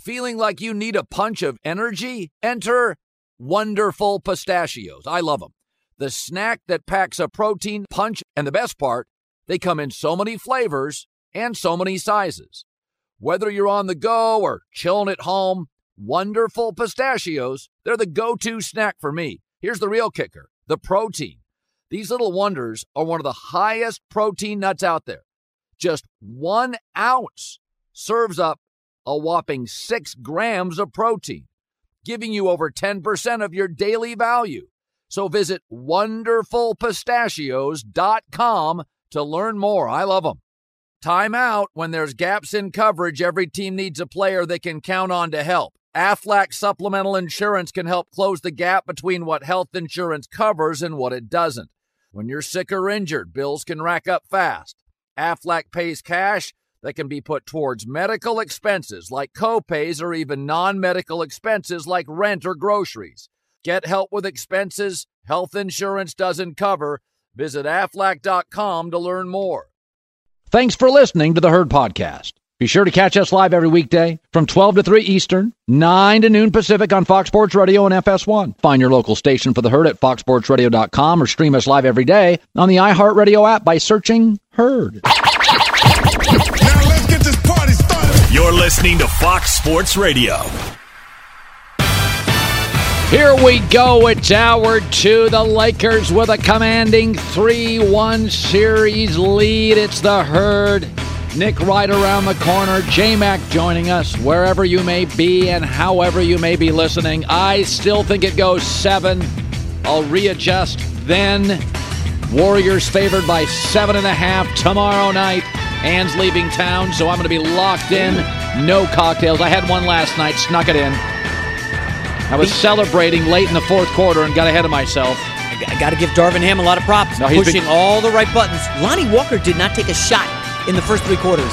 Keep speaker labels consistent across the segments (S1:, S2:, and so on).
S1: Feeling like you need a punch of energy? Enter Wonderful Pistachios. I love them. The snack that packs a protein punch, and the best part, they come in so many flavors and so many sizes. Whether you're on the go or chilling at home, Wonderful Pistachios, they're the go to snack for me. Here's the real kicker the protein. These little wonders are one of the highest protein nuts out there. Just one ounce serves up a whopping six grams of protein, giving you over 10% of your daily value. So visit wonderfulpistachios.com to learn more. I love them. Time out when there's gaps in coverage. Every team needs a player they can count on to help. Aflac Supplemental Insurance can help close the gap between what health insurance covers and what it doesn't. When you're sick or injured, bills can rack up fast. Aflac pays cash that can be put towards medical expenses like copays or even non medical expenses like rent or groceries. Get help with expenses health insurance doesn't cover. Visit aflac.com to learn more. Thanks for listening to the Herd Podcast. Be sure to catch us live every weekday from 12 to 3 Eastern, 9 to noon Pacific on Fox Sports Radio and FS1. Find your local station for the Herd at foxsportsradio.com or stream us live every day on the iHeartRadio app by searching Herd.
S2: You're listening to Fox Sports Radio.
S1: Here we go. It's hour two. The Lakers with a commanding 3 1 series lead. It's the herd. Nick Wright around the corner. J Mac joining us wherever you may be and however you may be listening. I still think it goes seven. I'll readjust then. Warriors favored by seven and a half tomorrow night. Ann's leaving town, so I'm going to be locked in. No cocktails. I had one last night, snuck it in. I was celebrating late in the fourth quarter and got ahead of myself.
S3: I got to give Darvin Ham a lot of props.
S1: No,
S3: pushing
S1: been-
S3: all the right buttons. Lonnie Walker did not take a shot in the first three quarters,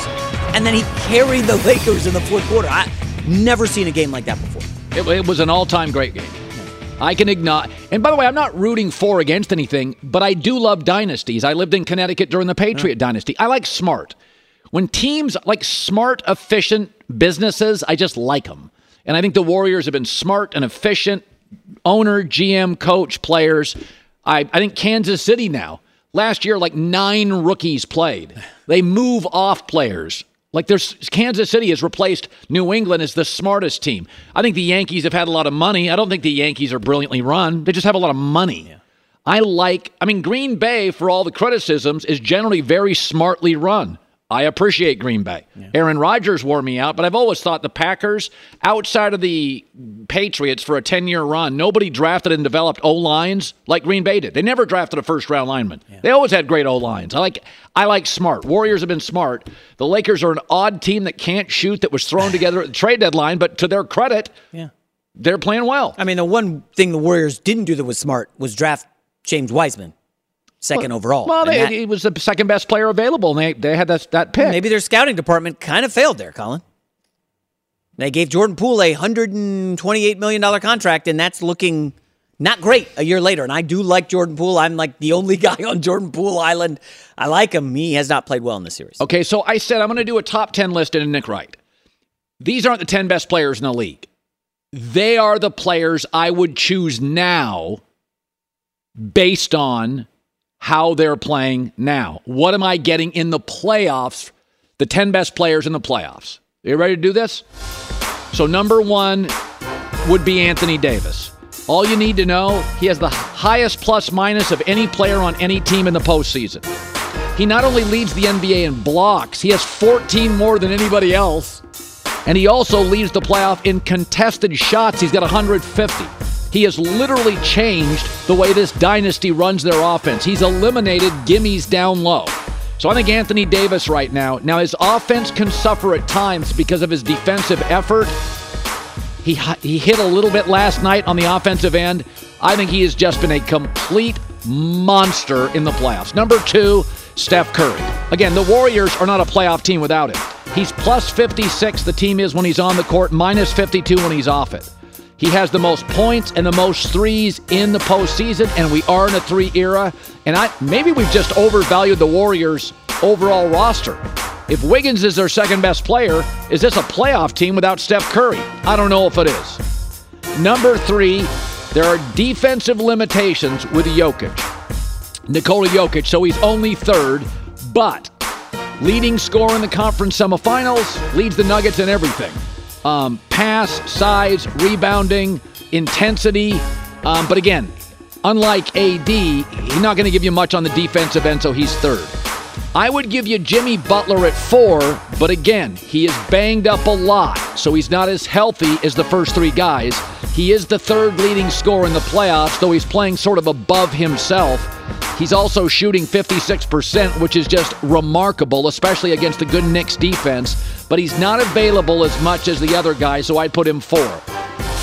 S3: and then he carried the Lakers in the fourth quarter. I never seen a game like that before.
S1: It, it was an all-time great game. I can ignore. And by the way, I'm not rooting for or against anything, but I do love dynasties. I lived in Connecticut during the Patriot dynasty. I like smart. When teams like smart, efficient businesses, I just like them. And I think the Warriors have been smart and efficient owner, GM, coach, players. I, I think Kansas City now. Last year, like nine rookies played. They move off players. Like there's Kansas City has replaced New England as the smartest team. I think the Yankees have had a lot of money. I don't think the Yankees are brilliantly run. They just have a lot of money. I like I mean Green Bay for all the criticisms is generally very smartly run. I appreciate Green Bay. Aaron Rodgers wore me out, but I've always thought the Packers, outside of the Patriots for a 10 year run, nobody drafted and developed O lines like Green Bay did. They never drafted a first round lineman. They always had great O lines. I like I like smart. Warriors have been smart. The Lakers are an odd team that can't shoot that was thrown together at the trade deadline, but to their credit,
S3: Yeah.
S1: they're playing well.
S3: I mean, the one thing the Warriors didn't do that was smart was draft James Wiseman, second overall.
S1: Well, they,
S3: that-
S1: he was the second best player available, and they, they had that, that pick.
S3: maybe their scouting department kind of failed there, Colin. They gave Jordan Poole a $128 million contract, and that's looking not great a year later. And I do like Jordan Poole. I'm like the only guy on Jordan Poole Island. I like him. He has not played well in this series.
S1: Okay, so I said I'm going to do a top 10 list in a Nick Wright. These aren't the 10 best players in the league. They are the players I would choose now based on how they're playing now. What am I getting in the playoffs? The 10 best players in the playoffs. Are you ready to do this? So, number one would be Anthony Davis. All you need to know, he has the highest plus minus of any player on any team in the postseason. He not only leads the NBA in blocks, he has 14 more than anybody else. And he also leads the playoff in contested shots. He's got 150. He has literally changed the way this dynasty runs their offense. He's eliminated gimmies down low. So I think Anthony Davis right now. Now his offense can suffer at times because of his defensive effort. He he hit a little bit last night on the offensive end. I think he has just been a complete monster in the playoffs. Number 2, Steph Curry. Again, the Warriors are not a playoff team without him. He's plus 56 the team is when he's on the court, minus 52 when he's off it. He has the most points and the most threes in the postseason, and we are in a three era. And I maybe we've just overvalued the Warriors' overall roster. If Wiggins is their second best player, is this a playoff team without Steph Curry? I don't know if it is. Number three, there are defensive limitations with Jokic. Nikola Jokic, so he's only third, but leading scorer in the conference semifinals, leads the Nuggets in everything um, pass, size, rebounding, intensity. Um, but again, unlike AD, he's not going to give you much on the defensive end, so he's third. I would give you Jimmy Butler at four, but again, he is banged up a lot, so he's not as healthy as the first three guys. He is the third leading scorer in the playoffs, though he's playing sort of above himself. He's also shooting 56%, which is just remarkable, especially against a good Knicks defense. But he's not available as much as the other guys, so I'd put him four.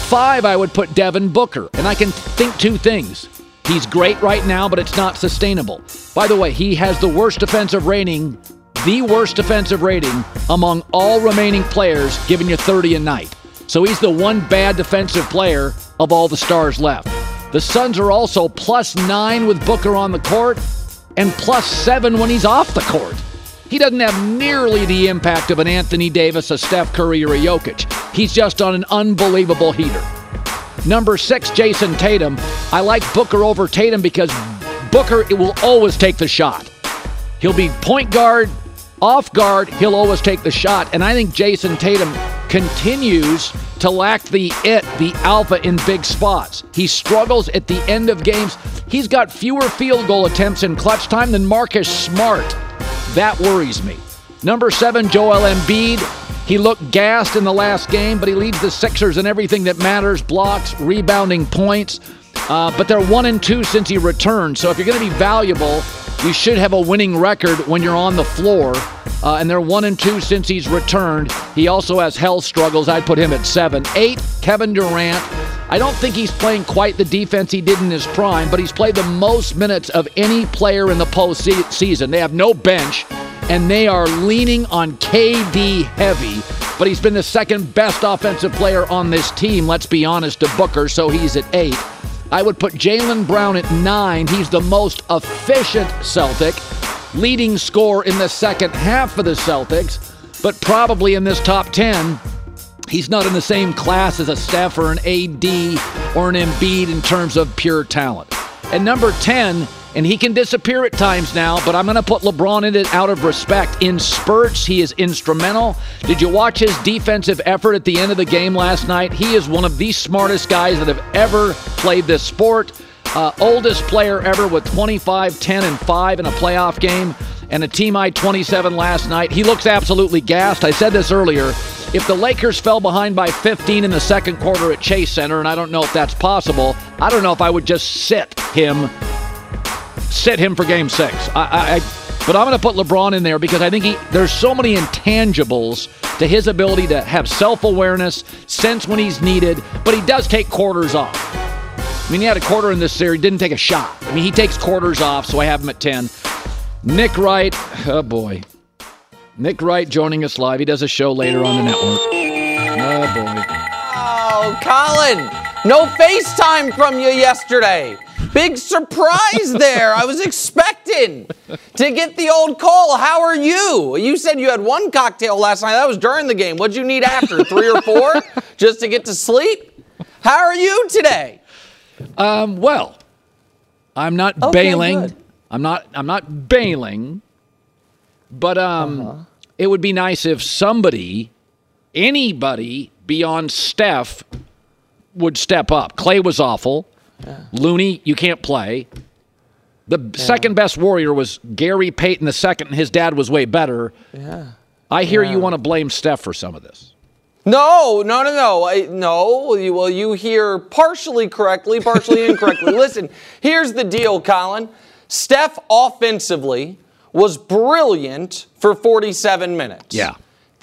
S1: Five, I would put Devin Booker. And I can think two things. He's great right now, but it's not sustainable. By the way, he has the worst defensive rating, the worst defensive rating among all remaining players, giving you 30 a night. So he's the one bad defensive player of all the stars left. The Suns are also plus nine with Booker on the court and plus seven when he's off the court. He doesn't have nearly the impact of an Anthony Davis, a Steph Curry, or a Jokic. He's just on an unbelievable heater. Number six, Jayson Tatum. I like Booker over Tatum because Booker it will always take the shot. He'll be point guard, off guard, he'll always take the shot. And I think Jayson Tatum continues to lack the it, the alpha in big spots. He struggles at the end of games. He's got fewer field goal attempts in clutch time than Marcus Smart. That worries me. Number seven, Joel Embiid. He looked gassed in the last game, but he leads the Sixers in everything that matters blocks, rebounding, points. Uh, but they're one and two since he returned. So if you're going to be valuable, you should have a winning record when you're on the floor. Uh, and they're one and two since he's returned. He also has health struggles. I'd put him at seven. Eight, Kevin Durant. I don't think he's playing quite the defense he did in his prime, but he's played the most minutes of any player in the postseason. They have no bench, and they are leaning on KD heavy. But he's been the second best offensive player on this team, let's be honest, to Booker, so he's at eight. I would put Jaylen Brown at nine. He's the most efficient Celtic leading scorer in the second half for the Celtics, but probably in this top 10, he's not in the same class as a Steph or an AD or an Embiid in terms of pure talent. And number 10, and he can disappear at times now, but I'm going to put LeBron in it out of respect. In spurts, he is instrumental. Did you watch his defensive effort at the end of the game last night? He is one of the smartest guys that have ever played this sport. Uh, oldest player ever with 25, 10, and 5 in a playoff game, and a team I 27 last night. He looks absolutely gassed. I said this earlier. If the Lakers fell behind by 15 in the second quarter at Chase Center, and I don't know if that's possible, I don't know if I would just sit him, sit him for Game Six. I, I, but I'm going to put LeBron in there because I think he there's so many intangibles to his ability to have self-awareness, sense when he's needed, but he does take quarters off. I mean, he had a quarter in this series, didn't take a shot. I mean, he takes quarters off, so I have him at 10. Nick Wright, oh boy. Nick Wright joining us live. He does a show later on the network. Oh boy.
S4: Oh, Colin, no FaceTime from you yesterday. Big surprise there. I was expecting to get the old call. How are you? You said you had one cocktail last night. That was during the game. What'd you need after? Three or four? Just to get to sleep? How are you today?
S1: Um, well, I'm not
S4: Okay,
S1: bailing.
S4: good.
S1: I'm not. I'm not bailing. But um,
S4: Uh-huh.
S1: it would be nice if somebody, anybody beyond Steph, would step up. Klay was awful. Looney, you can't play. The second best Warrior was Gary Payton the second, and his dad was way better.
S4: Yeah.
S1: I hear you want to blame Steph for some of this.
S4: No, no, no, no. I, no, you- well, you hear partially correctly, partially incorrectly. Listen, here's the deal, Colin. Steph offensively was brilliant for 47 minutes.
S1: Yeah.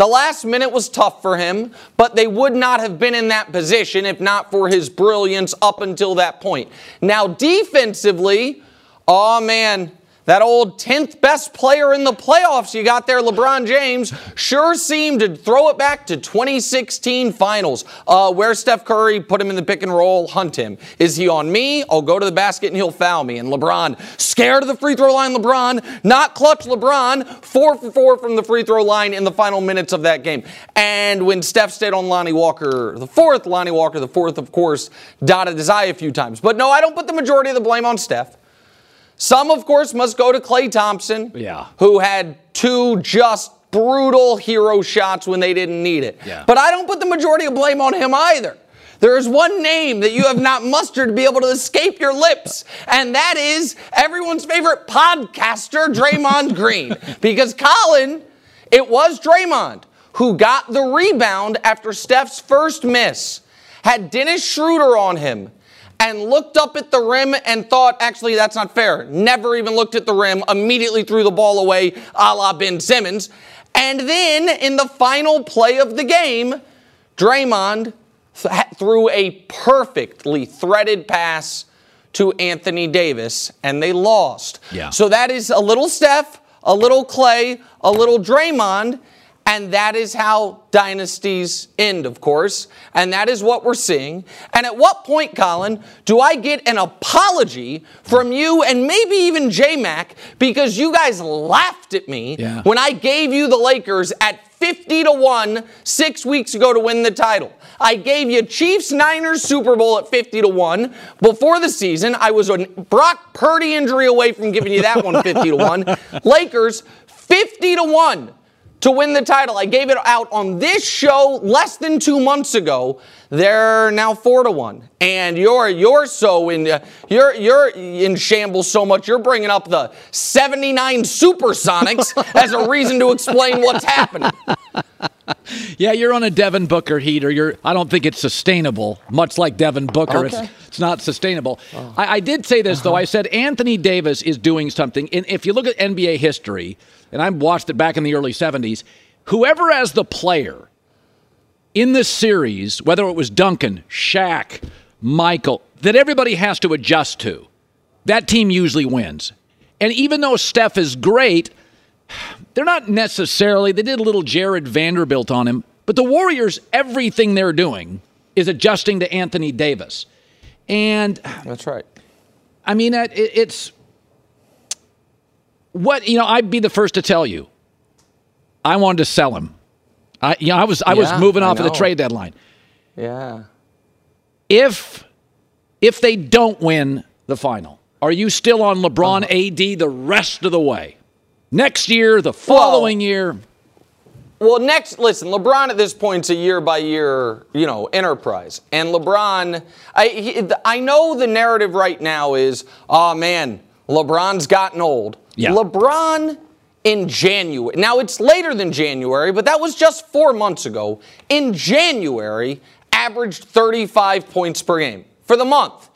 S4: The last minute was tough for him, but they would not have been in that position if not for his brilliance up until that point. Now, defensively, oh man, that old 10th best player in the playoffs you got there, LeBron James, sure seemed to throw it back to 2016 finals, uh, where Steph Curry put him in the pick and roll, hunt him. Is he on me? I'll go to the basket and he'll foul me. And LeBron, scared of the free throw line, LeBron, not clutch LeBron, four for four from the free throw line in the final minutes of that game. And when Steph stayed on Lonnie Walker the fourth, Lonnie Walker the fourth, of course, dotted his eye a few times. But no, I don't put the majority of the blame on Steph. Some, of course, must go to Klay Thompson,
S1: Yeah.
S4: who had two just brutal hero shots when they didn't need it.
S1: Yeah.
S4: But I don't put the majority of blame on him either. There is one name that you have not mustered to be able to escape your lips, and that is everyone's favorite podcaster, Draymond Green. Because Colin, it was Draymond who got the rebound after Steph's first miss, had Dennis Schroeder on him, and looked up at the rim and thought, actually, that's not fair. Never even looked at the rim, immediately threw the ball away, a la Ben Simmons. And then in the final play of the game, Draymond th- threw a perfectly threaded pass to Anthony Davis, and they lost.
S1: Yeah.
S4: So that is a little Steph, a little Klay, a little Draymond, and that is how dynasties end, of course. And that is what we're seeing. And at what point, Colin, do I get an apology from you and maybe even J Mac because you guys laughed at me
S1: Yeah.
S4: when I gave you the Lakers at 50 to 1 six weeks ago to win the title. I gave you Chiefs Niners Super Bowl at 50 to 1. Before the season, I was a Brock Purdy injury away from giving you that one 50 to 1. Lakers 50 to 1 to win the title. I gave it out on this show less than two months ago. They're now four to one, and you're you're so in uh, you're you're in shambles so much. You're bringing up the '79 Supersonics as a reason to explain what's happening.
S1: Yeah, you're on a Devin Booker heater. You're. I don't think it's sustainable. Much like Devin Booker,
S4: Okay.
S1: it's, it's not sustainable. Oh. I, I did say this though. Uh-huh. I said Anthony Davis is doing something. And if you look at NBA history, and I watched it back in the early '70s, whoever as the player in this series, whether it was Duncan, Shaq, Michael, that everybody has to adjust to, that team usually wins. And even though Steph is great, they're not necessarily, they did a little Jarred Vanderbilt on him, but the Warriors, everything they're doing is adjusting to Anthony Davis. And
S4: That's right.
S1: I mean, it's what, you know, I'd be the first to tell you, I wanted to sell him. I, you know, I was, I was moving off of the trade deadline.
S4: Yeah.
S1: If, if they don't win the final, are you still on LeBron uh-huh. AD the rest of the way? Next year, the following year,
S4: Well, next, listen, LeBron at this point's a year by year, you know, enterprise. And LeBron, I, he, I know the narrative right now is, oh man, LeBron's gotten old.
S1: Yeah.
S4: LeBron in January, now it's later than January, but that was just four months ago. In January, averaged 35 points per game for the month.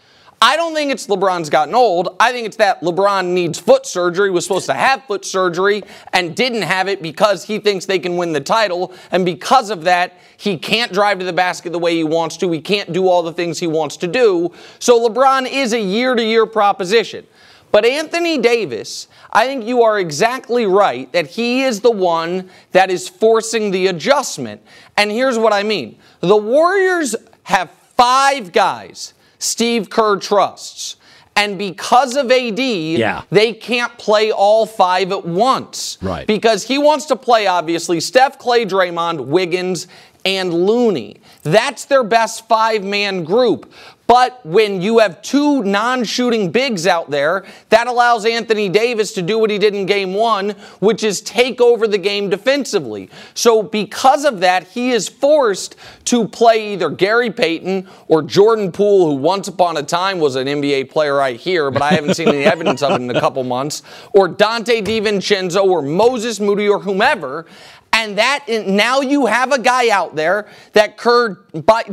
S4: I don't think it's LeBron's gotten old. I think it's that LeBron needs foot surgery, was supposed to have foot surgery, and didn't have it because he thinks they can win the title. And because of that, he can't drive to the basket the way he wants to. He can't do all the things he wants to do. So LeBron is a year to year proposition. But Anthony Davis, I think you are exactly right that he is the one that is forcing the adjustment. And here's what I mean the Warriors have five guys Steve Kerr trusts. And because of AD,
S1: Yeah.
S4: they can't play all five at once.
S1: Right.
S4: Because he wants to play, obviously, Steph, Klay, Draymond, Wiggins, and Looney. That's their best five man group. But when you have two non shooting bigs out there, that allows Anthony Davis to do what he did in game one, which is take over the game defensively. So, because of that, he is forced to play either Gary Payton or Jordan Poole, who once upon a time was an NBA player right here, but I haven't seen any evidence of it in a couple months, or Donte DiVincenzo or Moses Moody or whomever. And that now you have a guy out there that Kerr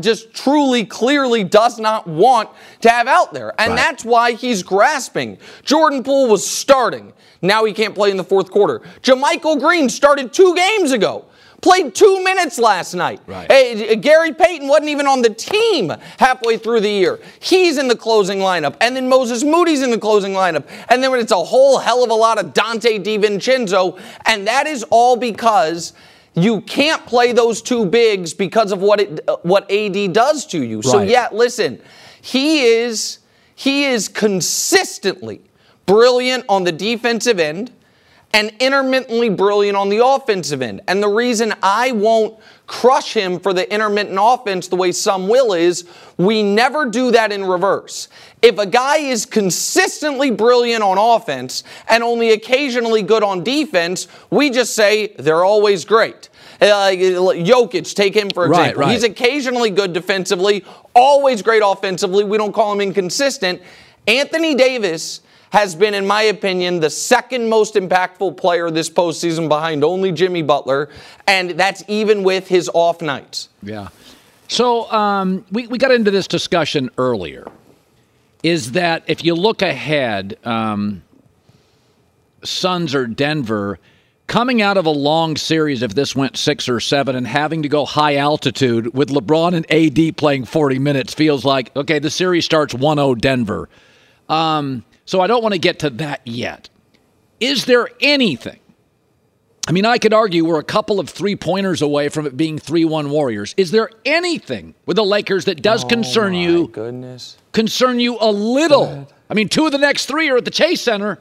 S4: just truly, clearly does not want to have out there. And
S1: Right.
S4: that's why he's grasping. Jordan Poole was starting. Now he can't play in the fourth quarter. JaMychal Green started two games ago. Played two minutes last night.
S1: Right.
S4: Hey, Gary Payton wasn't even on the team halfway through the year. He's in the closing lineup. And then Moses Moody's in the closing lineup. And then it's a whole hell of a lot of Donte DiVincenzo. And that is all because you can't play those two bigs because of what it what AD does to you. So yeah, listen, he is he is consistently brilliant on the defensive end and intermittently brilliant on the offensive end. And the reason I won't crush him for the intermittent offense the way some will is we never do that in reverse. If a guy is consistently brilliant on offense and only occasionally good on defense, we just say they're always great. Uh, Jokic, take him for
S1: Right,
S4: example.
S1: right.
S4: He's occasionally good defensively, always great offensively. We don't call him inconsistent. Anthony Davis has been, in my opinion, the second most impactful player this postseason behind only Jimmy Butler, and that's even with his off nights.
S1: Yeah. So um, we, we got into this discussion earlier. Is that if you look ahead, um, Suns or Denver, coming out of a long series, if this went six or seven, and having to go high altitude with LeBron and AD playing 40 minutes feels like, okay, the series starts 1 0 Denver. Um, so I don't want to get to that yet. Is there anything? I mean, I could argue we're a couple of three pointers away from it being 3 1 Warriors. Is there anything with the Lakers that does oh concern you?
S4: Goodness.
S1: Concern you a little? I mean, two of the next three are at the Chase Center.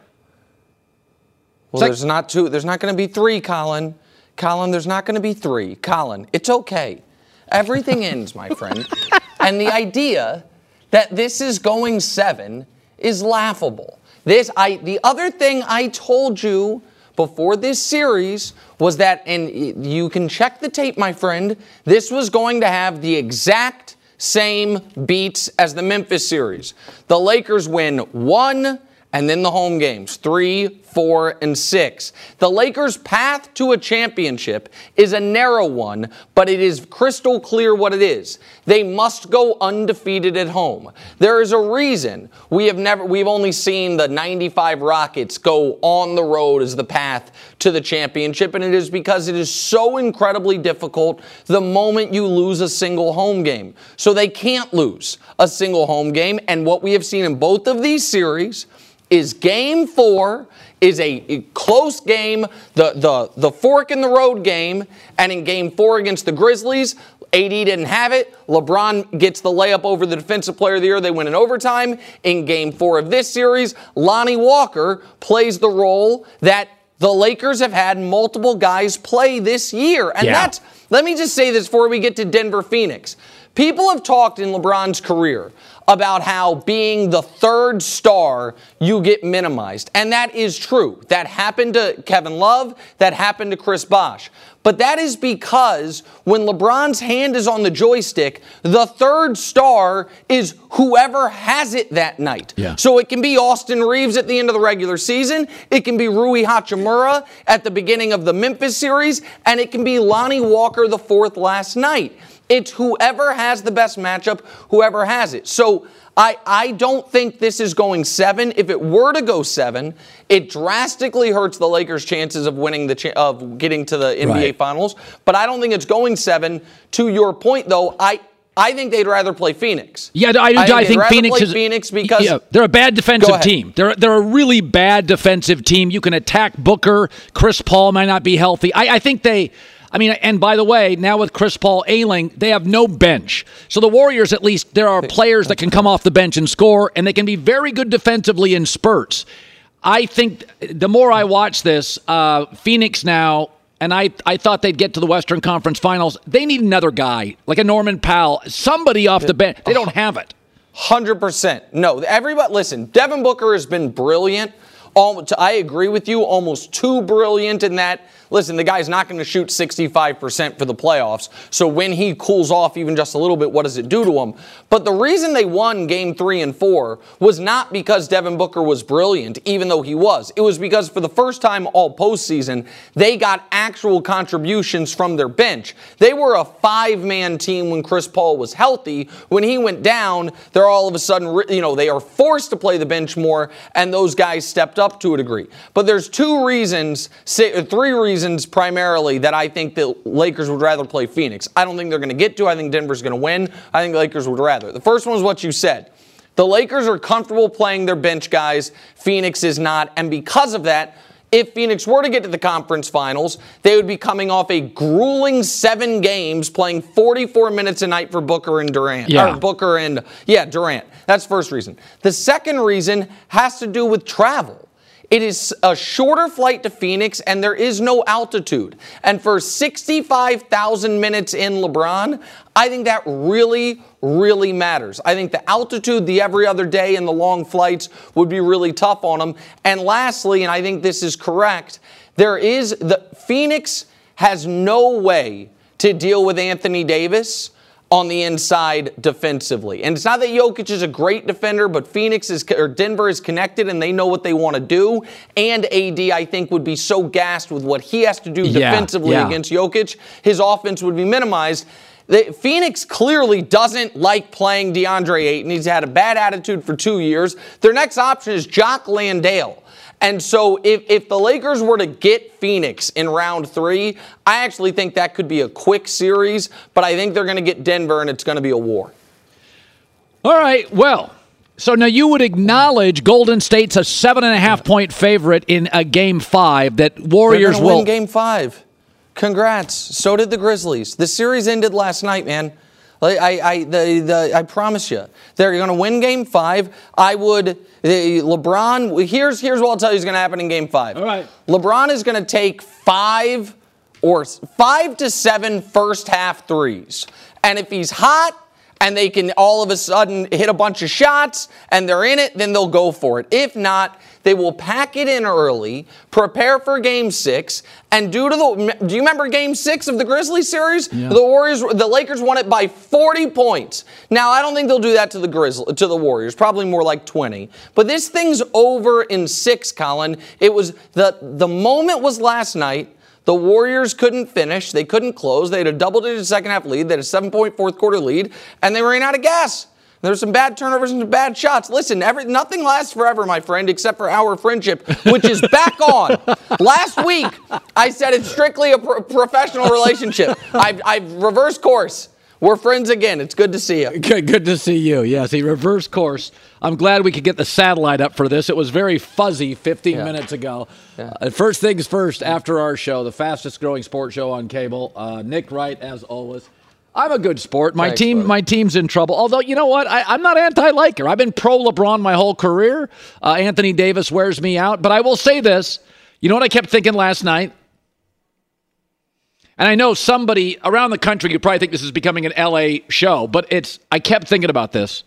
S4: Well,
S1: like-
S4: there's not two. There's not going to be three, Colin. Colin, there's not going to be three. Colin, it's okay. Everything ends, my friend. And the idea that this is going seven is laughable. This, I, the other thing I told you before this series was that, and you can check the tape, my friend. This was going to have the exact same beats as the Memphis series. The Lakers win one and then the home games three, four, and six. The Lakers' path to a championship is a narrow one, but it is crystal clear what it is. They must go undefeated at home. There is a reason we have never, we've only seen the 95 Rockets go on the road as the path to the championship, and it is because it is so incredibly difficult the moment you lose a single home game. So they can't lose a single home game, and what we have seen in both of these series is game four is a, close game, the, the, the fork in the road game, and in game four against the Grizzlies, AD didn't have it. LeBron gets the layup over the defensive player of the year. They win in overtime. In game four of this series, Lonnie Walker plays the role that the Lakers have had multiple guys play this year. And
S1: Yeah.
S4: that's, let me just say this before we get to Denver Phoenix. People have talked in LeBron's career about how being the third star, you get minimized. And that is true. That happened to Kevin Love, that happened to Chris Bosh. But that is because when LeBron's hand is on the joystick, the third star is whoever has it that night.
S1: Yeah.
S4: So it can be Austin Reaves at the end of the regular season, it can be Rui Hachimura at the beginning of the Memphis series, and it can be Lonnie Walker the fourth last night. It's whoever has the best matchup, whoever has it. So I, I don't think this is going seven. If it were to go seven, it drastically hurts the Lakers' chances of winning the cha- of getting to the NBA
S1: Right.
S4: Finals. But I don't think it's going seven. To your point, though, I I think they'd rather play Phoenix.
S1: Yeah, I, I,
S4: think
S1: I think Phoenix
S4: play
S1: is
S4: Phoenix because
S1: yeah, they're a bad defensive team. They're they're a really bad defensive team. You can attack Booker. Chris Paul might not be healthy. I, I think they. I mean, and by the way, now with Chris Paul ailing, they have no bench. So the Warriors, at least, there are players that can come off the bench and score, and they can be very good defensively in spurts. I think the more I watch this, uh, Phoenix now, and I, I thought they'd get to the Western Conference Finals. They need another guy, like a Norman Powell, somebody off the bench. They don't have it.
S4: Hundred percent. No, everybody. Listen, Devin Booker has been brilliant I agree with you, almost too brilliant in that. Listen, the guy's not going to shoot 65% for the playoffs. So when he cools off even just a little bit, what does it do to him? But the reason they won game three and four was not because Devin Booker was brilliant, even though he was. It was because for the first time all postseason, they got actual contributions from their bench. They were a five man team when Chris Paul was healthy. When he went down, they're all of a sudden, you know, they are forced to play the bench more, and those guys stepped up to a degree. But there's two reasons, say, uh, three reasons primarily that I think the Lakers would rather play Phoenix. I don't think they're going to get to. I think Denver's going to win. I think the Lakers would rather. The first one is what you said. The Lakers are comfortable playing their bench guys. Phoenix is not. And because of that, if Phoenix were to get to the conference finals, they would be coming off a grueling seven games, playing 44 minutes a night for Booker and Durant.
S1: Yeah.
S4: Or Booker and, yeah, Durant. That's first reason. The second reason has to do with travel. It is a shorter flight to Phoenix, and there is no altitude. And for 65,000 minutes in LeBron, I think that really, really matters. I think the altitude, the every other day, and the long flights would be really tough on him. And lastly, and I think this is correct, there is the Phoenix has no way to deal with Anthony Davis on the inside defensively. And it's not that Jokic is a great defender, but Phoenix is or Denver is connected and they know what they want to do. And AD, I think, would be so gassed with what he has to do
S1: Yeah,
S4: defensively
S1: yeah.
S4: against Jokic, his offense would be minimized. The, Phoenix clearly doesn't like playing DeAndre Ayton. He's had a bad attitude for two years. Their next option is Jock Landale. And so if, if the Lakers were to get Phoenix in round three, I actually think that could be a quick series, but I think they're going to get Denver and it's going to be a war.
S1: All right. Well, so now you would acknowledge Golden State's a seven and a half point favorite in a game five that Warriors will.
S4: win game five. Congrats. So did the Grizzlies. The series ended last night, man. I, I, the, the, I promise you, they're going to win Game Five. I would. The LeBron. Here's here's what I'll tell you is going to happen in Game Five.
S1: All right.
S4: LeBron is going to take five or five to seven first half threes, and if he's hot and they can all of a sudden hit a bunch of shots and they're in it, then they'll go for it. If not, they will pack it in early, prepare for game six, and due to the do you remember game six of the Grizzlies series? The Warriors the Lakers won it by 40 points. Now I don't think they'll do that to the Grizzlies to the Warriors, probably more like 20. But this thing's over in six, Colin. It was the the moment was last night. The Warriors couldn't finish. They couldn't close. They had a double digit second half lead. They had a seven point fourth quarter lead, and they ran out of gas. There were some bad turnovers and some bad shots. Listen, every, nothing lasts forever, my friend, except for our friendship, which is back on. Last week, I said it's strictly a pro- professional relationship. I've, I've reversed course. We're friends again. It's good to see you.
S1: Good, good to see you. Yes, he reversed course. I'm glad we could get the satellite up for this. It was very fuzzy 15 minutes ago. Uh, first things first, after our show, the fastest growing sports show on cable, uh, Nick Wright, as always. I'm a good sport. My
S4: Thanks,
S1: team,
S4: bud.
S1: my team's in trouble. Although you know what, I, I'm not anti-Laker. I've been pro LeBron my whole career. Uh, Anthony Davis wears me out, but I will say this. You know what I kept thinking last night? And I know somebody around the country, you probably think this is becoming an LA show, but it's, I kept thinking about this.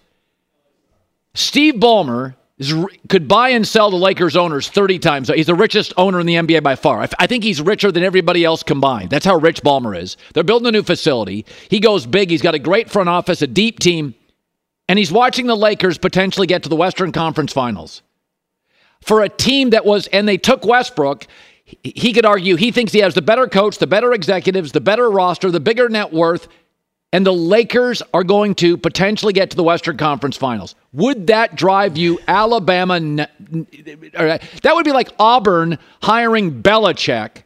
S1: Steve Ballmer is, could buy and sell the Lakers owners 30 times. He's the richest owner in the NBA by far. I, I think he's richer than everybody else combined. That's how rich Ballmer is. They're building a new facility. He goes big. He's got a great front office, a deep team, and he's watching the Lakers potentially get to the Western Conference Finals. For a team that was, and they took Westbrook, he- could argue he thinks he has the better coach, the better executives, the better roster, the bigger net worth, and the Lakers are going to potentially get to the Western Conference Finals. Would that drive you Alabama? or uh, That would be like Auburn hiring Belichick.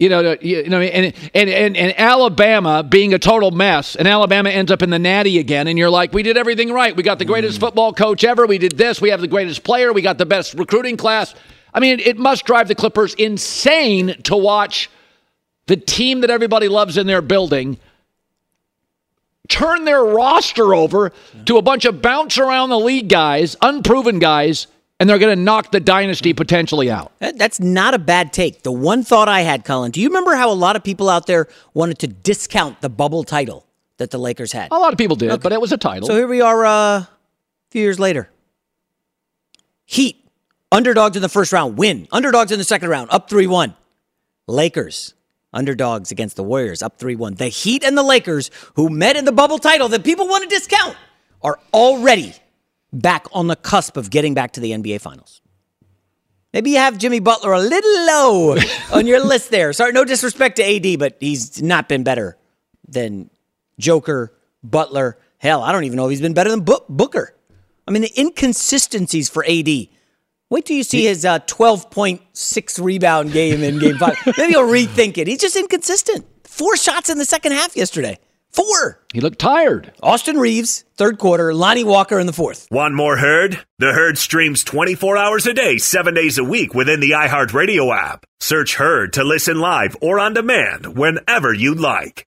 S1: You know, you know, and, and and and Alabama being a total mess, and Alabama ends up in the Natty again, and you're like, we did everything right. We got the greatest mm. football coach ever. We did this. We have the greatest player. We got the best recruiting class. I mean, it must drive the Clippers insane to watch the team that everybody loves in their building turn their roster over to a bunch of bounce around the league guys, unproven guys, and they're going to knock the dynasty potentially out.
S3: That's not a bad take. The one thought I had, Colin, do you remember how a lot of people out there wanted to discount the bubble title that the Lakers had?
S1: A lot of people did, but it was a title.
S3: So here we are uh, a few years later. Heat Underdogs in the first round win. Underdogs in the second round up 3 1. Lakers, underdogs against the Warriors up 3 1. The Heat and the Lakers, who met in the bubble title that people want to discount, are already back on the cusp of getting back to the NBA Finals. Maybe you have Jimmy Butler a little low on your list there. Sorry, no disrespect to AD, but he's not been better than Joker, Butler. Hell, I don't even know if he's been better than Bo- Booker. I mean, the inconsistencies for AD. Wait till you see his uh, 12.6 rebound game in game five. Maybe he'll rethink it. He's just inconsistent. Four shots in the second half yesterday. Four.
S1: He looked tired.
S3: Austin Reaves, third quarter. Lonnie Walker in the fourth.
S2: One more Herd? The Herd streams 24 hours a day, 7 days a week within the iHeartRadio app. Search Herd to listen live or on demand whenever you like.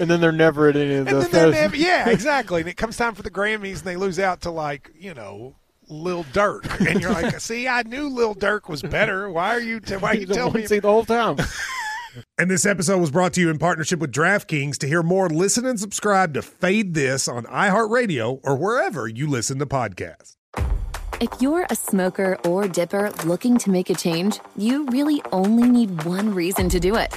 S5: and then they're never at any of
S6: And
S5: the.
S6: then never, yeah, exactly. And it comes time for the Grammys, and they lose out to like you know Lil Durk, and you're like, see, I knew Lil Durk was better. Why are you? T- why are you
S5: You
S6: telling me?
S5: to see the whole time.
S7: And this episode was brought to you in partnership with DraftKings. To hear more, listen and subscribe to Fade This on iHeartRadio or wherever you listen to podcasts.
S8: If you're a smoker or dipper looking to make a change, you really only need one reason to do it.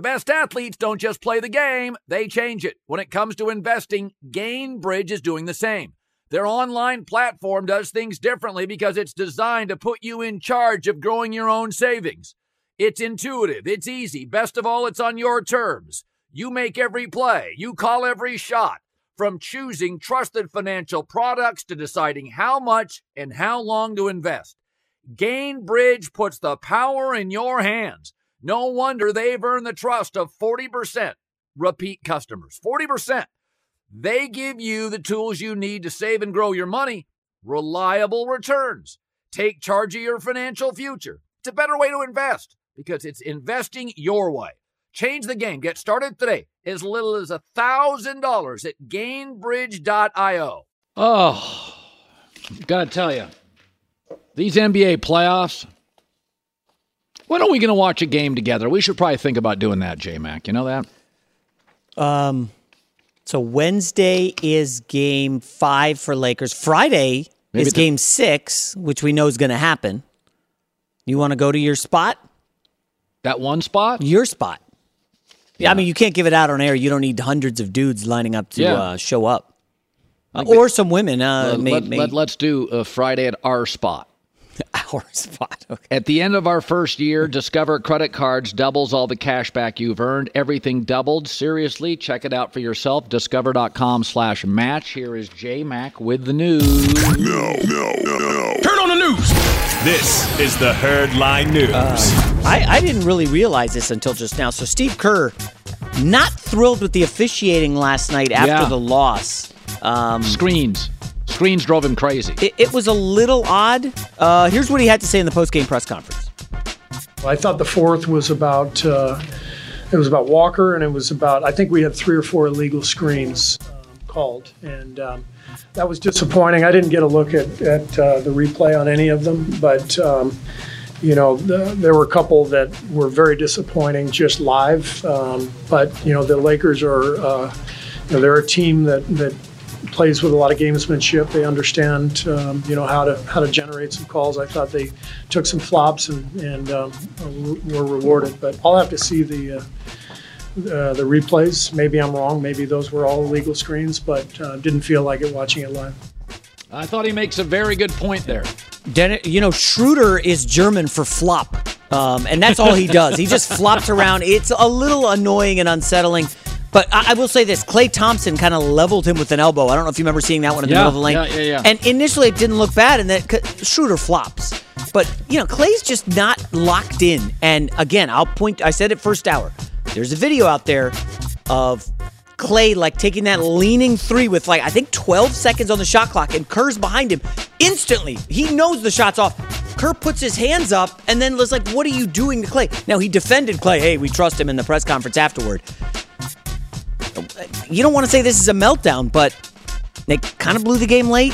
S1: The best athletes don't just play the game, they change it. When it comes to investing, Gainbridge is doing the same. Their online platform does things differently because it's designed to put you in charge of growing your own savings. It's intuitive, it's easy. Best of all, it's on your terms. You make every play, you call every shot. From choosing trusted financial products to deciding how much and how long to invest. Gainbridge puts the power in your hands. No wonder they've earned the trust of 40% repeat customers. 40%. They give you the tools you need to save and grow your money, reliable returns. Take charge of your financial future. It's a better way to invest because it's investing your way. Change the game. Get started today. As little as $1,000 at gainbridge.io. Oh, gotta tell you, these NBA playoffs. When are we going to watch a game together? We should probably think about doing that, J Mac. You know that?
S3: Um, so Wednesday is game five for Lakers. Friday
S1: Maybe
S3: is
S1: the-
S3: game six, which we know is going to happen. You want to go to your spot?
S1: That one spot?
S3: Your spot. Yeah. I mean, you can't give it out on air. You don't need hundreds of dudes lining up to
S1: Yeah.
S3: uh, show up. Uh, or some women. Uh,
S1: let,
S3: may,
S1: let, us do uh, Friday at our spot.
S3: our spot. Okay.
S1: At the end of our first year, Discover credit cards doubles all the cash back you've earned. Everything doubled. Seriously, check it out for yourself. Discover.com slash match. Here is J Mac with the news.
S2: No, no, no, no. Turn on the news. This is the Herd Line News.
S3: I, I didn't really realize this until just now. So Steve Kerr, not thrilled with the officiating last night after
S1: Yeah.
S3: the loss. Um,
S1: Screens.
S3: He
S1: screens drove him crazy.
S3: It, it was a little odd. Uh, here's what he had to say in the post-game press conference.
S9: I thought the fourth was about uh, it was about Walker, and it was about I think we had three or four illegal screens um, called, and um, that was disappointing. I didn't get a look at at uh, the replay on any of them, but. Um, you know, the, there were a couple that were very disappointing just live. Um, but you know, the Lakers are, uh, you know, they're a team that that plays with a lot of gamesmanship. They understand, um, you know, how to how to generate some calls. I thought they took some flops and and um, were rewarded. But I'll have to see the. Uh, uh, the replays. Maybe I'm wrong. Maybe those were all illegal screens, but uh, didn't feel like it watching it live.
S1: I thought he makes a very good point there.
S3: Den- you know, Schroeder is German for flop, um, and that's all he does. he just flops around. It's a little annoying and unsettling. But I, I will say this: Klay Thompson kind of leveled him with an elbow. I don't know if you remember seeing that one in the
S1: Yeah,
S3: middle of the lane.
S1: yeah, yeah, yeah.
S3: And initially, it didn't look bad, and then 'cause Schroeder flops. But you know, Klay's just not locked in. And again, I'll point. I said it first hour. There's a video out there of Klay like taking that leaning three with like I think 12 seconds on the shot clock, and Kerr's behind him. Instantly, he knows the shot's off. Kerr puts his hands up and then was like, "What are you doing to Klay?" Now he defended Klay. Hey, we trust him in the press conference afterward. Uh, you don't want to say this is a meltdown, but they kind of blew the game late.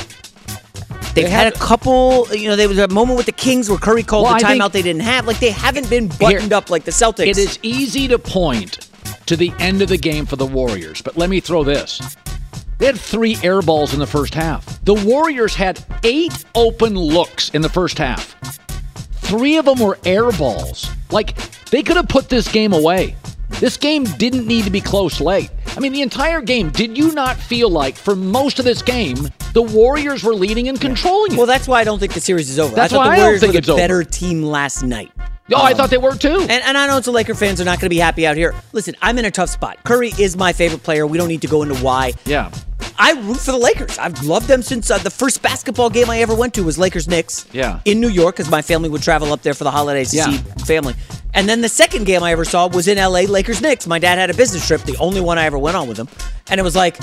S3: They've
S1: They
S3: had,
S1: had-
S3: a couple, you know, there was a moment with the Kings where Curry called
S1: Well,
S3: the timeout they didn't have. Like they haven't been buttoned up like the Celtics.
S1: It is easy to point to the end of the game for the Warriors, but let me throw this. They had three air balls in the first half. The Warriors had eight open looks in the first half. Three of them were air balls. Like, they could have put this game away. This game didn't need to be close late. I mean, the entire game, did you not feel like for most of this game, the Warriors were leading and controlling it?
S3: Well, that's why I don't think the series is over.
S1: That's
S3: I thought
S1: why
S3: the
S1: I don't
S3: Warriors
S1: think
S3: were
S1: it's
S3: the
S1: over.
S3: better team last night.
S1: Oh, I um, thought they were too.
S3: And, and I know it's the Laker fans are not going to be happy out here. Listen, I'm in a tough spot. Curry is my favorite player. We don't need to go into why.
S1: Yeah.
S3: I root for the Lakers. I've loved them since uh, the first basketball game I ever went to was Lakers Knicks.
S1: Yeah.
S3: In New York, because my family would travel up there for the holidays to
S1: Yeah.
S3: see family. And then the second game I ever saw was in LA, Lakers Knicks. My dad had a business trip, the only one I ever went on with him. And it was like,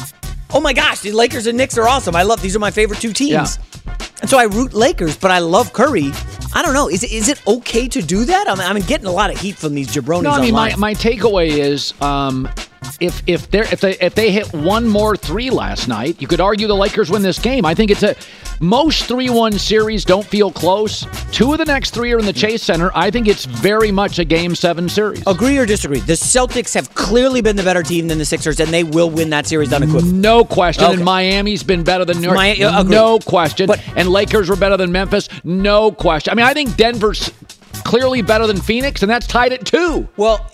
S3: oh my gosh, the Lakers and Knicks are awesome. I love these are my favorite two teams.
S1: Yeah.
S3: And so I root Lakers, but I love Curry. I don't know. Is it, is it okay to do that? I'm, I'm getting a lot of heat from these jabronis
S1: No, I mean my, my takeaway is um, if if they if they if they hit one more three last night, you could argue the Lakers win this game. I think it's a most three one series don't feel close. Two of the next three are in the Chase Center. I think it's very much a game seven series.
S3: Agree or disagree? The Celtics have clearly been the better team than the Sixers, and they will win that series unequivocally.
S1: No question.
S3: Okay.
S1: And Miami's been better than New York.
S3: Mi- uh,
S1: no question.
S3: But-
S1: and Lakers were better than Memphis. No question. I mean, I think Denver's clearly better than Phoenix, and that's tied at two.
S3: Well,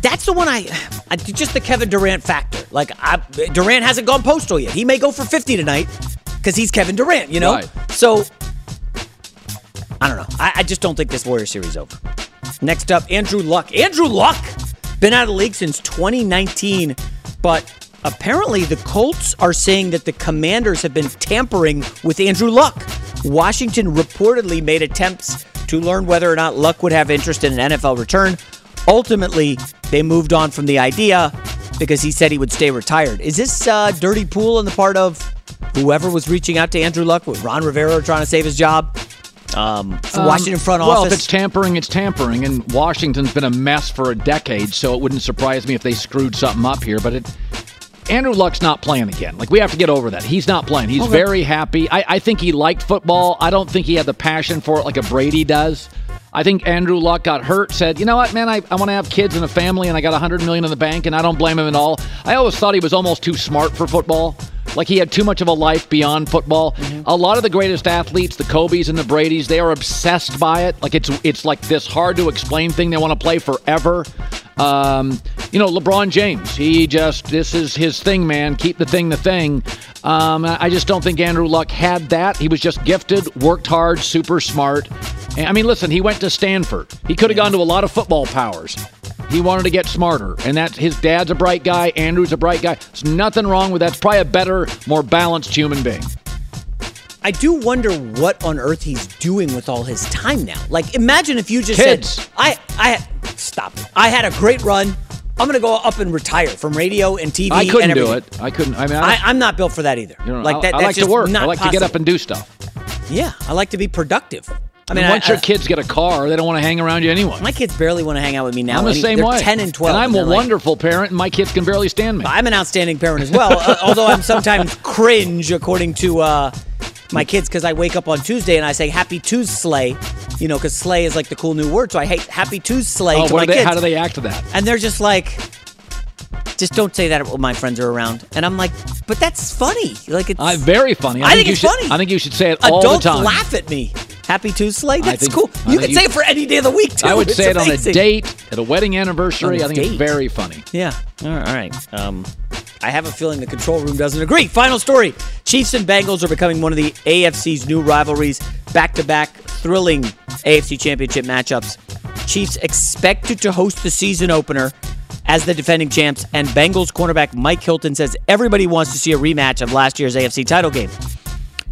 S3: that's the one I, I just the Kevin Durant factor. Like I, Durant hasn't gone postal yet. He may go for 50 tonight because he's Kevin Durant, you know?
S1: Right.
S3: So I don't know. I, I just don't think this Warrior series is over. Next up, Andrew Luck. Andrew Luck been out of the league since 2019, but apparently the Colts are saying that the Commanders have been tampering with Andrew Luck. Washington reportedly made attempts to learn whether or not Luck would have interest in an NFL return. Ultimately, they moved on from the idea because he said he would stay retired. Is this uh, dirty pool on the part of whoever was reaching out to Andrew Luck with Ron Rivera trying to save his job? Um,
S1: Um,
S3: Washington front office.
S1: Well, if it's tampering, it's tampering, and Washington's been a mess for a decade, so it wouldn't surprise me if they screwed something up here. But it, Andrew Luck's not playing again. Like we have to get over that. He's not playing. He's
S3: Okay.
S1: very happy. I, I think he liked football. I don't think he had the passion for it like a Brady does. I think Andrew Luck got hurt, said, you know what, man, I, I want to have kids and a family, and I got a hundred million in the bank, and I don't blame him at all. I always thought he was almost too smart for football. Like he had too much of a life beyond football. A lot of the greatest athletes, the Kobe's and the Brady's, they are obsessed by it. Like it's it's like this hard to explain thing. They want to play forever. Um, you know, LeBron James, he just this is his thing, man. Keep the thing the thing. Um, I just don't think Andrew Luck had that. He was just gifted, worked hard, super smart. And, I mean, listen, he went to Stanford. He could have gone to a lot of football powers. He wanted to get smarter, and that his dad's a bright guy. Andrew's a bright guy. There's nothing wrong with that. It's probably a better, more balanced human being.
S3: I do wonder what on earth he's doing with all his time now. Like, imagine if you just
S1: Kids.
S3: said, "I, I stop. I had a great run. I'm going to go up and retire from radio and TV.
S1: I couldn't
S3: and
S1: do it. I couldn't. I mean,
S3: I,
S1: I,
S3: I'm not built for that either.
S1: you know,
S3: like that.
S1: I
S3: that's
S1: like to work.
S3: Not
S1: I like to get up and do stuff.
S3: Yeah, I like to be productive. I mean,
S1: and once
S3: I-
S1: your kids get a car, they don't want to hang around you anyway.
S3: My kids barely want to hang out with me now.
S1: I'm the same
S3: they're
S1: way.
S3: 10 and 12.
S1: And I'm
S3: they're
S1: a
S3: like-
S1: wonderful parent, and my kids can barely stand me.
S3: I'm an outstanding parent as well, uh, although I'm sometimes cringe according to uh, my kids because I wake up on Tuesday and I say Happy Tuesday, you know, because slay is like the cool new word. So I hate Happy Tuesday
S1: oh,
S3: to my
S1: they,
S3: kids.
S1: how do they act to that?
S3: And they're just like, just don't say that when my friends are around. And I'm like, but that's funny. Like it's
S1: Uh, very funny.
S3: I think
S1: you
S3: it's
S1: should,
S3: funny.
S1: I think you should say it all
S3: Adults
S1: the time.
S3: laugh at me. Happy Tuesday. That's
S1: think-
S3: cool.
S1: I
S3: You
S1: think
S3: can
S1: you-
S3: say it for any day of the week too.
S1: I would
S3: It's
S1: say it on a date, at a wedding anniversary.
S3: A
S1: I think it's very funny.
S3: Yeah. All right. All right. Um, I have a feeling the control room doesn't agree. Final story: Chiefs and Bengals are becoming one of the AFC's new rivalries. Back-to-back thrilling AFC Championship matchups. Chiefs expected to host the season opener as the defending champs, and Bengals cornerback Mike Hilton says everybody wants to see a rematch of last year's AFC title game.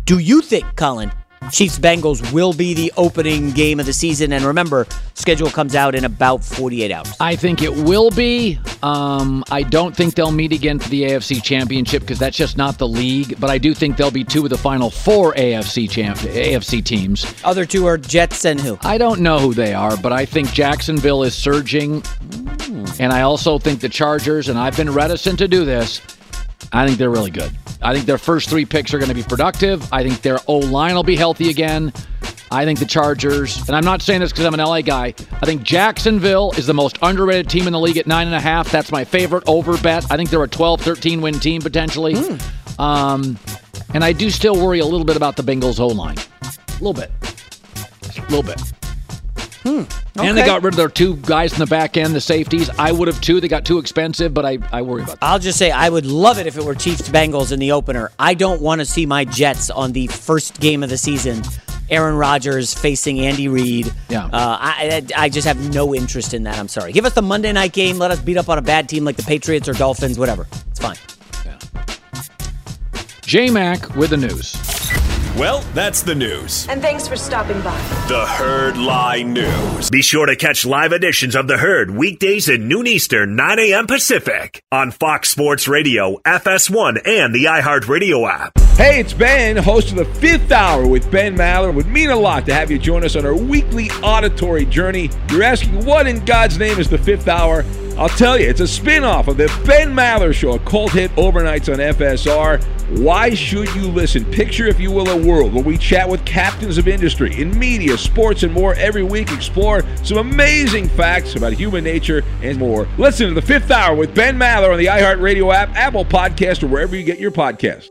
S3: Do you think, Colin, Chiefs Bengals will be the opening game of the season? And remember, schedule comes out in about 48 hours.
S1: I think it will be. Um, I don't think they'll meet again for the AFC Championship because that's just not the league. But I do think they'll be two of the final four AFC champ AFC teams.
S3: Other two are Jets and who?
S1: I don't know who they are, but I think Jacksonville is surging, and I also think the Chargers. And I've been reticent to do this. I think they're really good. I think their first three picks are going to be productive. I think their O line will be healthy again. I think the Chargers, and I'm not saying this because I'm an LA guy. I think Jacksonville is the most underrated team in the league at nine and a half. That's my favorite over bet. I think they're a 12, 13 win team potentially. Um, and I do still worry a little bit about the Bengals O line. A little bit. A little bit. And they got rid of their two guys in the back end, the safeties. I would have too. They got too expensive, but I, I worry about that.
S3: I'll just say I would love it if it were Chiefs Bengals in the opener. I don't want to see my Jets on the first game of the season. Aaron Rodgers facing Andy Reid.
S1: Yeah.
S3: Uh, I, I just have no interest in that. I'm sorry. Give us the Monday night game. Let us beat up on a bad team like the Patriots or Dolphins, whatever. It's fine.
S1: J Mac with the news.
S2: Well, that's the news.
S10: And thanks for stopping by.
S2: The Herd Lie News. Be sure to catch live editions of The Herd weekdays at noon Eastern, 9 a.m. Pacific on Fox Sports Radio, FS1, and the iHeartRadio app.
S11: Hey, it's Ben, host of the fifth hour with Ben Maller. It would mean a lot to have you join us on our weekly auditory journey. You're asking, what in God's name is the fifth hour? I'll tell you, it's a spin off of the Ben Maller Show, a cult hit overnights on FSR. Why should you listen? Picture, if you will, a world where we chat with captains of industry in media, sports, and more every week. Explore some amazing facts about human nature and more. Listen to the fifth hour with Ben Maller on the iHeartRadio app, Apple Podcast, or wherever you get your podcasts.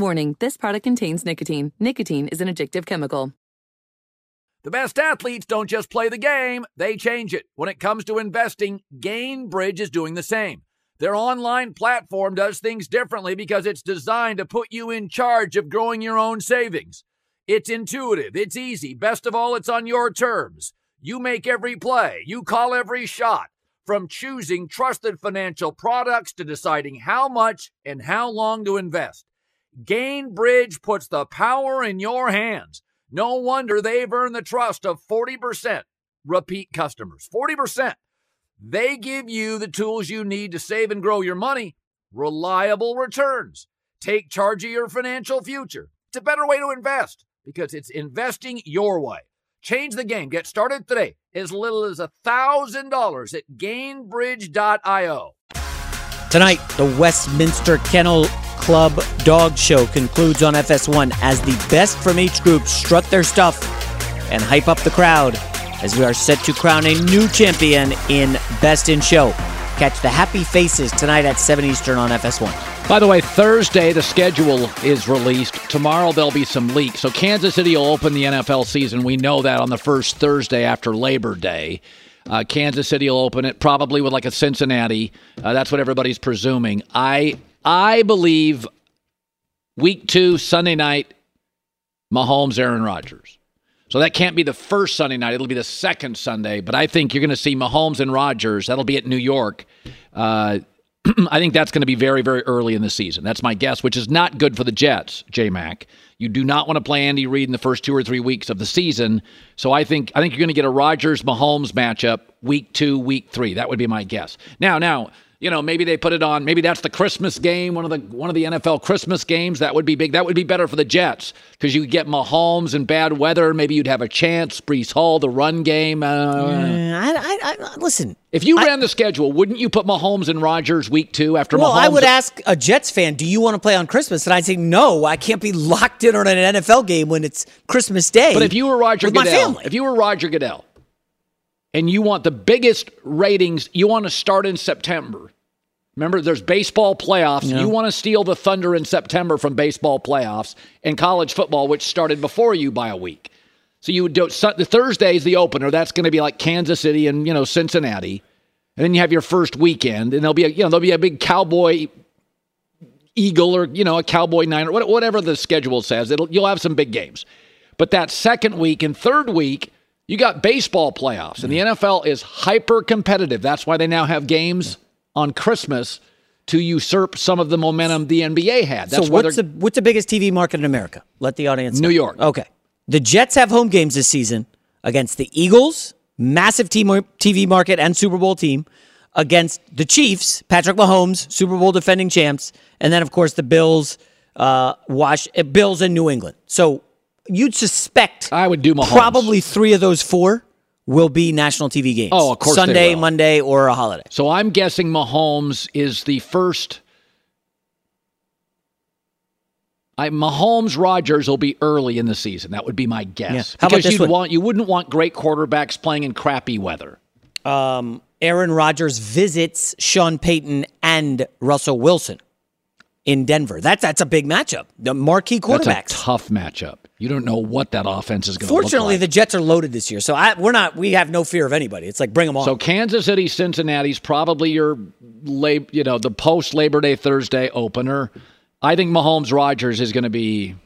S8: Warning, this product contains nicotine. Nicotine is an addictive chemical.
S1: The best athletes don't just play the game, they change it. When it comes to investing, Gainbridge is doing the same. Their online platform does things differently because it's designed to put you in charge of growing your own savings. It's intuitive, it's easy. Best of all, it's on your terms. You make every play, you call every shot. From choosing trusted financial products to deciding how much and how long to invest. Gainbridge puts the power in your hands. No wonder they've earned the trust of 40% repeat customers. 40%. They give you the tools you need to save and grow your money, reliable returns. Take charge of your financial future. It's a better way to invest because it's investing your way. Change the game. Get started today. As little as $1,000 at gainbridge.io.
S3: Tonight, the Westminster Kennel Club Dog Show concludes on FS1 as the best from each group strut their stuff and hype up the crowd as we are set to crown a new champion in Best in Show. Catch the happy faces tonight at 7 Eastern on FS1.
S1: By the way, Thursday the schedule is released. Tomorrow there'll be some leaks. So Kansas City will open the NFL season. We know that on the first Thursday after Labor Day. Uh, Kansas City will open it probably with like a Cincinnati. Uh, that's what everybody's presuming. I I believe week two Sunday night, Mahomes, Aaron Rodgers. So that can't be the first Sunday night. It'll be the second Sunday. But I think you're going to see Mahomes and Rodgers. That'll be at New York. Uh, I think that's going to be very, very early in the season. That's my guess, which is not good for the Jets, J Mac. You do not want to play Andy Reid in the first two or three weeks of the season. So I think I think you're going to get a Rodgers Mahomes matchup week two, week three. That would be my guess. Now, now you know, maybe they put it on. Maybe that's the Christmas game, one of the one of the NFL Christmas games. That would be big. That would be better for the Jets because you get Mahomes and bad weather. Maybe you'd have a chance. Breece Hall, the run game. Uh,
S3: I, I, I, listen,
S1: if you ran the schedule, wouldn't you put Mahomes and Rodgers week two after?
S3: Well,
S1: Mahomes?
S3: I would ask a Jets fan, "Do you want to play on Christmas?" And I'd say, "No, I can't be locked in on an NFL game when it's Christmas Day."
S1: But if you were Roger Goodell, if you were Roger Goodell, and you want the biggest ratings, you want to start in September. Remember, there's baseball playoffs.
S3: Yeah.
S1: You want to steal the thunder in September from baseball playoffs and college football, which started before you by a week. So you would do the Thursday is the opener. That's going to be like Kansas City and you know Cincinnati, and then you have your first weekend, and there'll be a you know there'll be a big cowboy Eagle or you know a Cowboy Niner, what- whatever the schedule says. It'll you'll have some big games, but that second week and third week you got baseball playoffs, and the NFL is hyper competitive. That's why they now have games on Christmas to usurp some of the momentum the NBA had. That's
S3: so what's the what's the biggest TV market in America? Let the audience.
S1: New
S3: know.
S1: York.
S3: Okay. The Jets have home games this season against the Eagles, massive team, TV market and Super Bowl team, against the Chiefs, Patrick Mahomes, Super Bowl defending champs, and then of course the Bills, uh, Wash, uh, Bills in New England. So you'd suspect
S1: I would do Mahomes.
S3: probably three of those four will be national TV games.
S1: Oh, of course
S3: Sunday. Monday, or a holiday.
S1: So I'm guessing Mahomes is the first. I, Mahomes Rodgers will be early in the season. That would be my guess.
S3: Yeah.
S1: Because you'd
S3: one?
S1: want you wouldn't want great quarterbacks playing in crappy weather.
S3: um, Aaron Rodgers visits Sean Payton and Russell Wilson in Denver. That's that's a big matchup. The marquee quarterbacks.
S1: That's a tough matchup. You don't know what that offense is going to look
S3: Fortunately,
S1: like.
S3: the Jets are loaded this year, so I, we're not. We have no fear of anybody. It's like bring them on.
S1: So Kansas City, Cincinnati's probably your, lab, you know, the post Labor Day Thursday opener. I think Mahomes Rodgers is going to be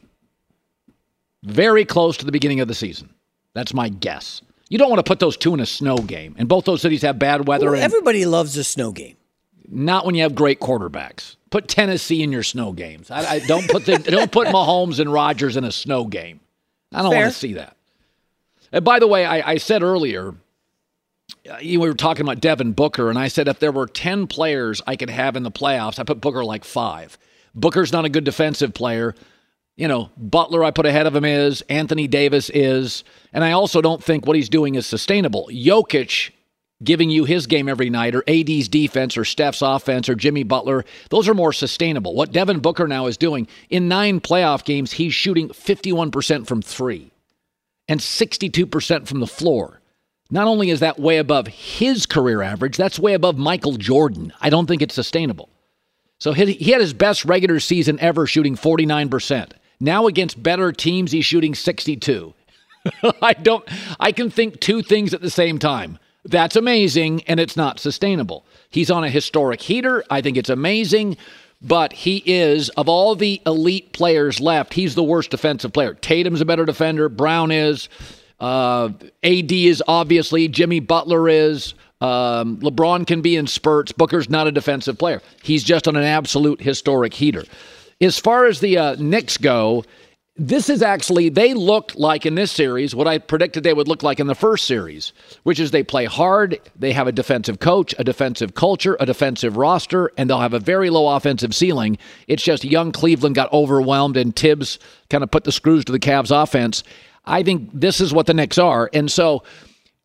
S1: very close to the beginning of the season. That's my guess. You don't want to put those two in a snow game, and both those cities have bad weather.
S3: Well,
S1: and
S3: everybody loves a snow game.
S1: Not when you have great quarterbacks. Put Tennessee in your snow games. I, I don't put the, don't put Mahomes and Rodgers in a snow game. I don't want to see that. And by the way, I, I said earlier, uh, we were talking about Devin Booker, and I said if there were ten players I could have in the playoffs, I put Booker like five. Booker's not a good defensive player. You know, Butler I put ahead of him is, Anthony Davis is, and I also don't think what he's doing is sustainable. Jokic giving you his game every night, or AD's defense, or Steph's offense, or Jimmy Butler, those are more sustainable. What Devin Booker now is doing in nine playoff games, he's shooting 51% from three and 62% from the floor. Not only is that way above his career average, that's way above Michael Jordan. I don't think it's sustainable. So he had his best regular season ever shooting 49%. Now against better teams, he's shooting 62. I don't I can think two things at the same time. That's amazing and it's not sustainable. He's on a historic heater. I think it's amazing, but he is of all the elite players left, he's the worst defensive player. Tatum's a better defender, Brown is, uh, AD is obviously, Jimmy Butler is, um, LeBron can be in spurts. Booker's not a defensive player. He's just on an absolute historic heater. As far as the uh, Knicks go, this is actually, they look like in this series what I predicted they would look like in the first series, which is they play hard, they have a defensive coach, a defensive culture, a defensive roster, and they'll have a very low offensive ceiling. It's just young Cleveland got overwhelmed and Thibs kind of put the screws to the Cavs offense. I think this is what the Knicks are. And so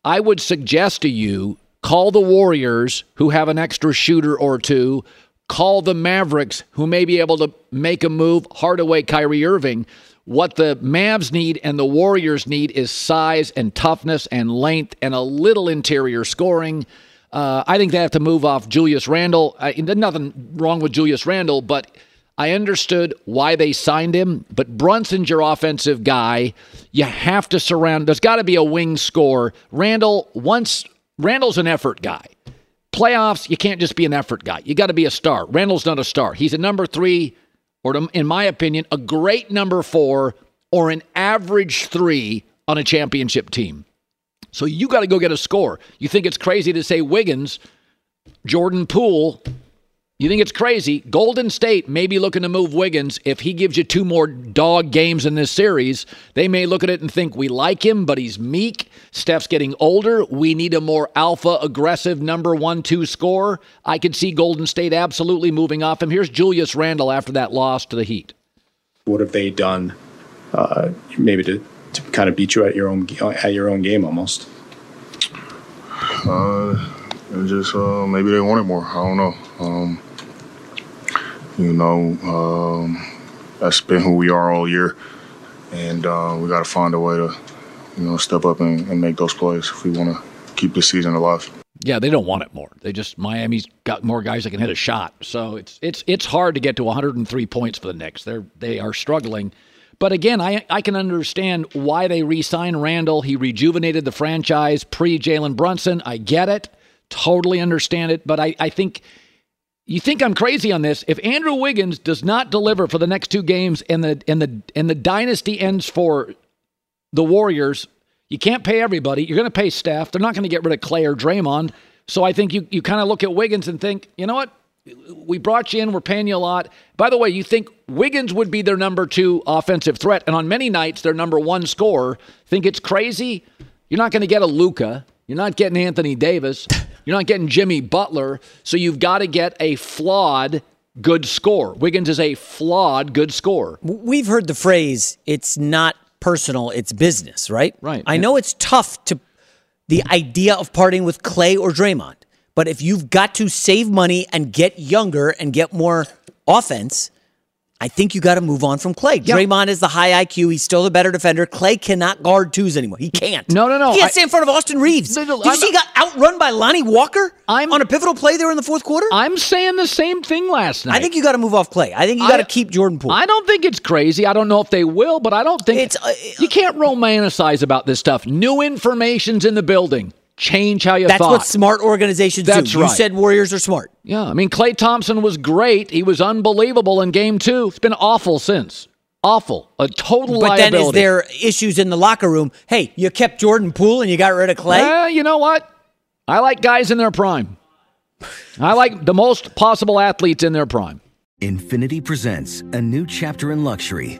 S1: I would suggest to you call the Warriors, who have an extra shooter or two, call the Mavericks, who may be able to make a move, Hardaway, Kyrie Irving. What the Mavs need and the Warriors need is size and toughness and length and a little interior scoring. Uh, I think they have to move off Julius Randle. I, nothing wrong with Julius Randle, but I understood why they signed him. But Brunson's your offensive guy. You have to surround. There's got to be a wing score. Randle once Randle's an effort guy. Playoffs, you can't just be an effort guy. You got to be a star. Randle's not a star. He's a number three or in my opinion, a great number four or an average three on a championship team. So you got to go get a score. You think it's crazy to say Wiggins, Jordan Poole. You think it's crazy? Golden State may be looking to move Wiggins. If he gives you two more dog games in this series, they may look at it and think we like him, but he's meek. Steph's getting older. We need a more alpha, aggressive number one, two score. I could see Golden State absolutely moving off him. Here's Julius Randle after that loss to the Heat.
S10: What have they done, uh, maybe to, to kind of beat you at your own at your own game almost?
S12: Uh, it just uh, maybe they wanted more. I don't know. Um, you know, um, that's been who we are all year, and uh, we got to find a way to, you know, step up and, and make those plays if we want to keep the season alive.
S1: Yeah, they don't want it more. They just Miami's got more guys that can hit a shot. So it's it's it's hard to get to 103 points for the Knicks. They're they are struggling. But again, I I can understand why they re-signed Randle. He rejuvenated the franchise pre Jalen Brunson. I get it. Totally understand it. But I, I think you think I'm crazy on this. If Andrew Wiggins does not deliver for the next two games and the and the and the dynasty ends for the Warriors, you can't pay everybody. You're going to pay Steph. They're not going to get rid of Klay or Draymond. So I think you you kind of look at Wiggins and think, you know what? We brought you in. We're paying you a lot. By the way, you think Wiggins would be their number two offensive threat, and on many nights their number one scorer. Think it's crazy? You're not going to get a Luka. You're not getting Anthony Davis. You're not getting Jimmy Butler. So you've got to get a flawed good score. Wiggins is a flawed good score.
S3: We've heard the phrase, it's not personal, it's business, right?
S1: Right.
S3: I know it's tough to the idea of parting with Klay or Draymond, but if you've got to save money and get younger and get more offense, I think you got to move on from Klay. Yep. Draymond is the high IQ. He's still the better defender. Klay cannot guard twos anymore. He can't.
S1: No, no, no.
S3: He can't I, stay in front of Austin Reaves. Did you see he got outrun by Lonnie Walker I'm, on a pivotal play there in the fourth quarter?
S1: I'm saying the same thing last night.
S3: I think you got to move off Klay. I think you got to keep Jordan Poole.
S1: I don't think it's crazy. I don't know if they will, but I don't think it's. Uh, you can't romanticize about this stuff. New information's in the building change how you
S3: That's
S1: thought.
S3: what smart organizations
S1: That's
S3: do.
S1: Right.
S3: You said Warriors are smart.
S1: Yeah, I mean Klay Thompson was great. He was unbelievable in game 2. It's been awful since. Awful. A total
S3: but
S1: liability.
S3: then is there issues in the locker room? Hey, you kept Jordan Poole and you got rid of Klay?
S1: Well, you know what? I like guys in their prime. I like the most possible athletes in their prime.
S13: Infiniti presents a new chapter in luxury,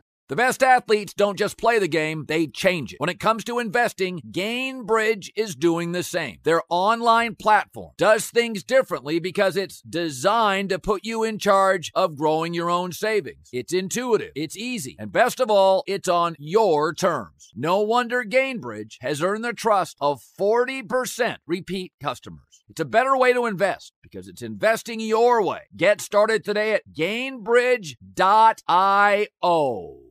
S1: The best athletes don't just play the game, they change it. When it comes to investing, Gainbridge is doing the same. Their online platform does things differently because it's designed to put you in charge of growing your own savings. It's intuitive, it's easy, and best of all, it's on your terms. No wonder Gainbridge has earned the trust of 40% repeat customers. It's a better way to invest because it's investing your way. Get started today at gainbridge.io.